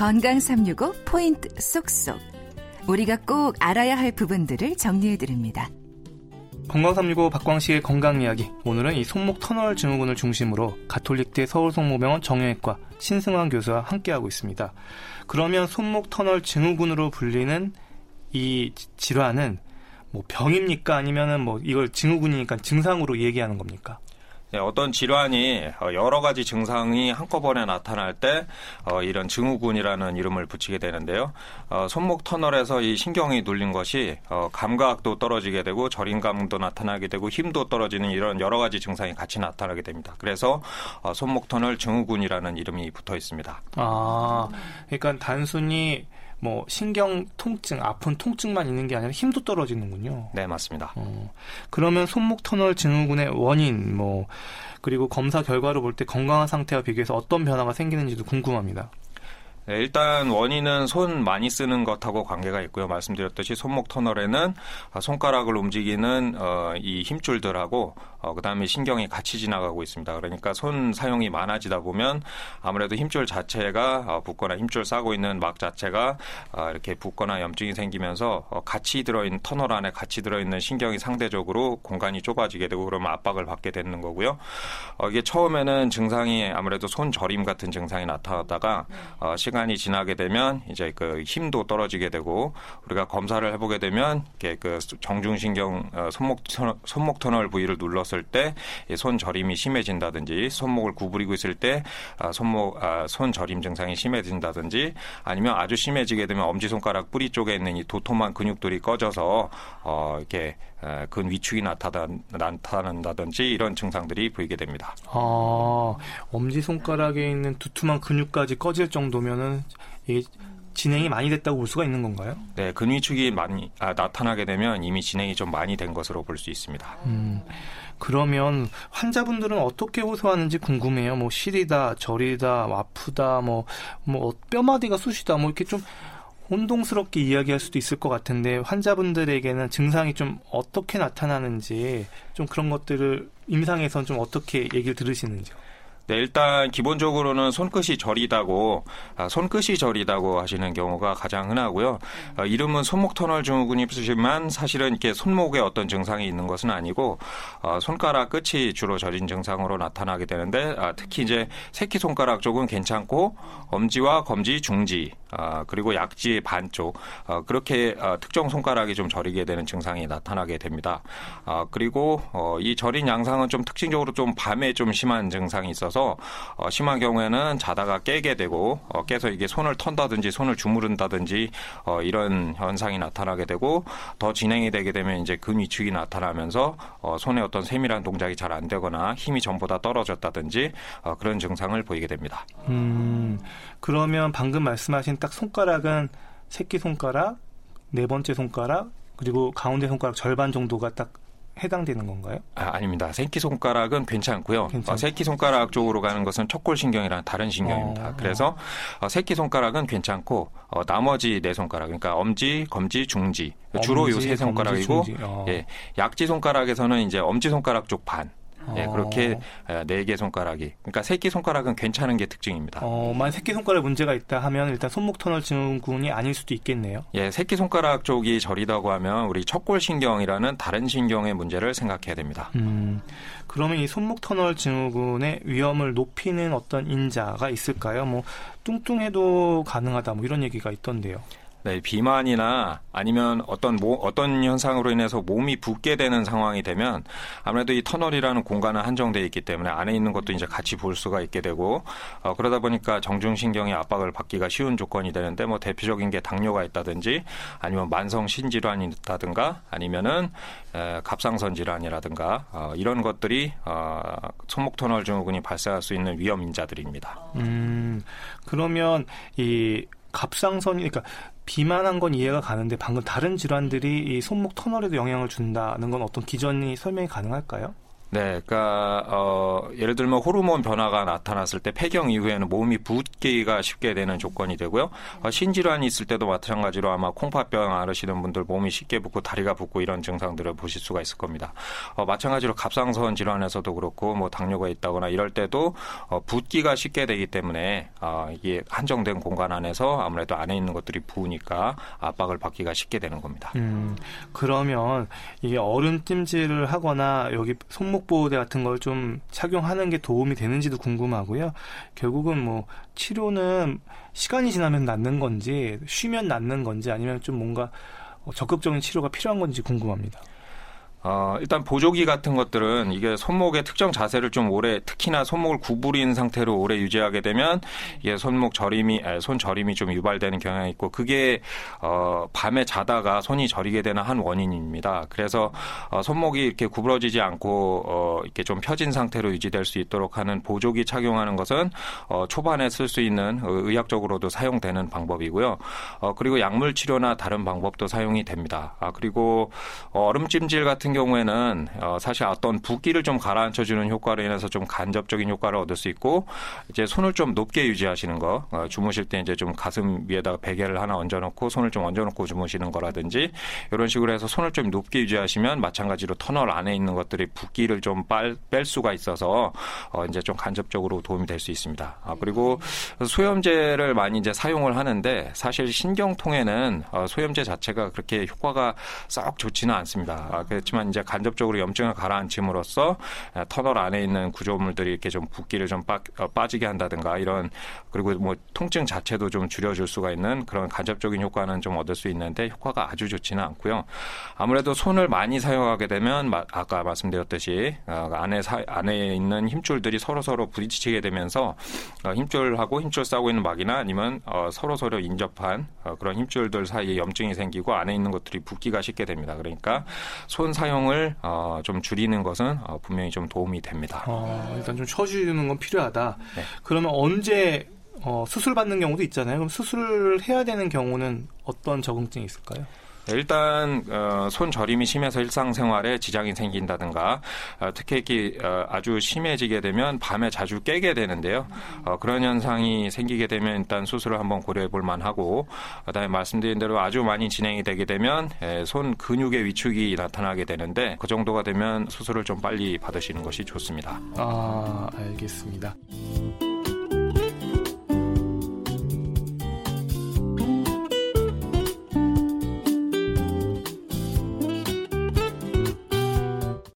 건강 365 포인트 쏙쏙. 우리가 꼭 알아야 할 부분들을 정리해 드립니다. 건강 365 박광식의 건강 이야기. 오늘은 이 손목 터널 증후군을 중심으로 가톨릭대 서울성모병원 정형외과 신승환 교수와 함께하고 있습니다. 그러면 손목 터널 증후군으로 불리는 이 질환은 뭐 병입니까 아니면은 뭐 이걸 증후군이니까 증상으로 얘기하는 겁니까? 네, 어떤 질환이 어, 여러 가지 증상이 한꺼번에 나타날 때 어, 이런 증후군이라는 이름을 붙이게 되는데요. 어, 손목 터널에서 이 신경이 눌린 것이 어, 감각도 떨어지게 되고 저림감도 나타나게 되고 힘도 떨어지는 이런 여러 가지 증상이 같이 나타나게 됩니다. 그래서 어, 손목 터널 증후군이라는 이름이 붙어 있습니다. 아, 그러니까 단순히 뭐 신경 통증, 아픈 통증만 있는 게 아니라 힘도 떨어지는군요. 네, 맞습니다. 어, 그러면 손목 터널 증후군의 원인 뭐 그리고 검사 결과를 볼 때 건강한 상태와 비교해서 어떤 변화가 생기는지도 궁금합니다. 네, 일단 원인은 손 많이 쓰는 것하고 관계가 있고요. 말씀드렸듯이 손목 터널에는 손가락을 움직이는 어, 이 힘줄들하고 어, 그다음에 신경이 같이 지나가고 있습니다. 그러니까 손 사용이 많아지다 보면 아무래도 힘줄 자체가 어, 붓거나 힘줄 싸고 있는 막 자체가 어, 이렇게 붓거나 염증이 생기면서 어, 같이 들어있는 터널 안에 같이 들어있는 신경이 상대적으로 공간이 좁아지게 되고 그러면 압박을 받게 되는 거고요. 어, 이게 처음에는 증상이 아무래도 손 저림 같은 증상이 나타나다가 어, 시 간이 지나게 되면 이제 그 힘도 떨어지게 되고 우리가 검사를 해보게 되면 이렇게 그 정중신경 어, 손목 손목 터널 부위를 눌렀을 때 손 저림이 심해진다든지 손목을 구부리고 있을 때 아, 손목 아, 손 저림 증상이 심해진다든지 아니면 아주 심해지게 되면 엄지 손가락 뿌리 쪽에 있는 이 도톰한 근육들이 꺼져서 어 이렇게 근 위축이 나타나, 나타난다든지 이런 증상들이 보이게 됩니다. 아, 엄지 손가락에 있는 두툼한 근육까지 꺼질 정도면은 이 진행이 많이 됐다고 볼 수가 있는 건가요? 네, 근위축이 많이 아, 나타나게 되면 이미 진행이 좀 많이 된 것으로 볼 수 있습니다. 음, 그러면 환자분들은 어떻게 호소하는지 궁금해요. 뭐 시리다, 저리다, 뭐 아프다, 뭐, 뭐 뼈마디가 쑤시다, 뭐 이렇게 좀 혼동스럽게 이야기할 수도 있을 것 같은데 환자분들에게는 증상이 좀 어떻게 나타나는지 좀 그런 것들을 임상에선 좀 어떻게 얘기를 들으시는지요? 네, 일단 기본적으로는 손끝이 저리다고 아, 손끝이 저리다고 하시는 경우가 가장 흔하고요. 아, 이름은 손목 터널 증후군이지만 사실은 이렇게 손목에 어떤 증상이 있는 것은 아니고 아, 손가락 끝이 주로 저린 증상으로 나타나게 되는데 아, 특히 이제 새끼 손가락 쪽은 괜찮고 엄지와 검지, 중지 아, 그리고 약지 반쪽 아, 그렇게 아, 특정 손가락이 좀 저리게 되는 증상이 나타나게 됩니다. 아, 그리고 어, 이 저린 양상은 좀 특징적으로 좀 밤에 좀 심한 증상이 있어서 어, 심한 경우에는 자다가 깨게 되고 어, 깨서 이게 손을 턴다든지 손을 주무른다든지 어, 이런 현상이 나타나게 되고 더 진행이 되게 되면 이제 근위축이 나타나면서 어, 손에 어떤 세밀한 동작이 잘 안 되거나 힘이 전보다 떨어졌다든지 어, 그런 증상을 보이게 됩니다. 음, 그러면 방금 말씀하신 딱 손가락은 새끼 손가락, 네 번째 손가락, 그리고 가운데 손가락 절반 정도가 딱 해당되는 건가요? 아, 아닙니다. 새끼손가락은 괜찮고요. 괜찮- 어, 새끼손가락 쪽으로 가는 것은 척골신경이라는 다른 신경입니다. 어. 그래서 어, 새끼손가락은 괜찮고 어, 나머지 네 손가락, 그러니까 엄지, 검지, 중지 주로 요 세 손가락이고. 어. 예, 약지 손가락에서는 이제 엄지 손가락 쪽 반. 예, 어. 그렇게 네 개 손가락이. 그러니까 새끼 손가락은 괜찮은 게 특징입니다. 어, 만 새끼 손가락에 문제가 있다 하면 일단 손목 터널 증후군이 아닐 수도 있겠네요. 예, 새끼 손가락 쪽이 저리다고 하면 우리 척골 신경이라는 다른 신경의 문제를 생각해야 됩니다. 음, 그러면 이 손목 터널 증후군의 위험을 높이는 어떤 인자가 있을까요? 뭐 뚱뚱해도 가능하다 뭐 이런 얘기가 있던데요. 네, 비만이나 아니면 어떤 모, 어떤 현상으로 인해서 몸이 붓게 되는 상황이 되면 아무래도 이 터널이라는 공간은 한정돼 있기 때문에 안에 있는 것도 이제 같이 볼 수가 있게 되고 어, 그러다 보니까 정중신경의 압박을 받기가 쉬운 조건이 되는데 뭐 대표적인 게 당뇨가 있다든지 아니면 만성 신질환이 있다든가 아니면은 에, 갑상선 질환이라든가 어, 이런 것들이 어, 손목 터널 증후군이 발생할 수 있는 위험 인자들입니다. 음, 그러면 이 갑상선이 그러니까 비만한 건 이해가 가는데 방금 다른 질환들이 이 손목 터널에도 영향을 준다는 건 어떤 기전이 설명이 가능할까요? 네, 그러니까 어, 예를 들면 호르몬 변화가 나타났을 때 폐경 이후에는 몸이 붓기가 쉽게 되는 조건이 되고요. 어, 신질환이 있을 때도 마찬가지로 아마 콩팥병 앓으시는 분들 몸이 쉽게 붓고 다리가 붓고 이런 증상들을 보실 수가 있을 겁니다. 어, 마찬가지로 갑상선 질환에서도 그렇고 뭐 당뇨가 있다거나 이럴 때도 어, 붓기가 쉽게 되기 때문에 어, 이게 한정된 공간 안에서 아무래도 안에 있는 것들이 부으니까 압박을 받기가 쉽게 되는 겁니다. 음, 그러면 이게 얼음 찜질을 하거나 여기 손목 보호대 같은 걸 좀 착용하는 게 도움이 되는지도 궁금하고요. 결국은 뭐 치료는 시간이 지나면 낫는 건지 쉬면 낫는 건지 아니면 좀 뭔가 적극적인 치료가 필요한 건지 궁금합니다. 어, 일단 보조기 같은 것들은 이게 손목의 특정 자세를 좀 오래 특히나 손목을 구부린 상태로 오래 유지하게 되면 이게 손목 저림이 손 저림이 좀 유발되는 경향이 있고 그게 어, 밤에 자다가 손이 저리게 되는 한 원인입니다. 그래서 어, 손목이 이렇게 구부러지지 않고 어, 이렇게 좀 펴진 상태로 유지될 수 있도록 하는 보조기 착용하는 것은 어, 초반에 쓸 수 있는 어, 의학적으로도 사용되는 방법이고요. 어, 그리고 약물 치료나 다른 방법도 사용이 됩니다. 아, 그리고 어, 얼음찜질 같은 같은 경우에는 어, 사실 어떤 붓기를 좀 가라앉혀 주는 효과로 인해서 좀 간접적인 효과를 얻을 수 있고 이제 손을 좀 높게 유지하시는 거 어, 주무실 때 이제 좀 가슴 위에다가 베개를 하나 얹어놓고 손을 좀 얹어놓고 주무시는 거라든지 이런 식으로 해서 손을 좀 높게 유지하시면 마찬가지로 터널 안에 있는 것들이 붓기를 좀 뺄 수가 있어서 어, 이제 좀 간접적으로 도움이 될 수 있습니다. 아, 그리고 소염제를 많이 이제 사용을 하는데 사실 신경통에는 어, 소염제 자체가 그렇게 효과가 썩 좋지는 않습니다. 아, 그렇지만 하지만 이제 간접적으로 염증을 가라앉힘으로써 터널 안에 있는 구조물들이 이렇게 좀 붓기를 좀 빠, 어, 빠지게 한다든가 이런 그리고 뭐 통증 자체도 좀 줄여줄 수가 있는 그런 간접적인 효과는 좀 얻을 수 있는데 효과가 아주 좋지는 않고요. 아무래도 손을 많이 사용하게 되면 아까 말씀드렸듯이 어, 안에 사, 안에 있는 힘줄들이 서로 서로 부딪히게 되면서 어, 힘줄하고 힘줄 싸고 있는 막이나 아니면 서로 서로 인접한 그런 힘줄들 사이에 염증이 생기고 안에 있는 것들이 붓기가 쉽게 됩니다. 그러니까 손 사용 사용을 어, 좀 줄이는 것은 어, 분명히 좀 도움이 됩니다. 어, 일단 좀 쳐주는 건 필요하다. 네. 그러면 언제 어, 수술 받는 경우도 있잖아요. 그럼 수술을 해야 되는 경우는 어떤 적응증이 있을까요? 네, 일단 어, 손 저림이 심해서 일상생활에 지장이 생긴다든가 어, 특히 어, 아주 심해지게 되면 밤에 자주 깨게 되는데요. 어, 그런 현상이 생기게 되면 일단 수술을 한번 고려해 볼 만하고 그다음에 말씀드린 대로 아주 많이 진행이 되게 되면 에, 손 근육의 위축이 나타나게 되는데 그 정도가 되면 수술을 좀 빨리 받으시는 것이 좋습니다. 아 알겠습니다.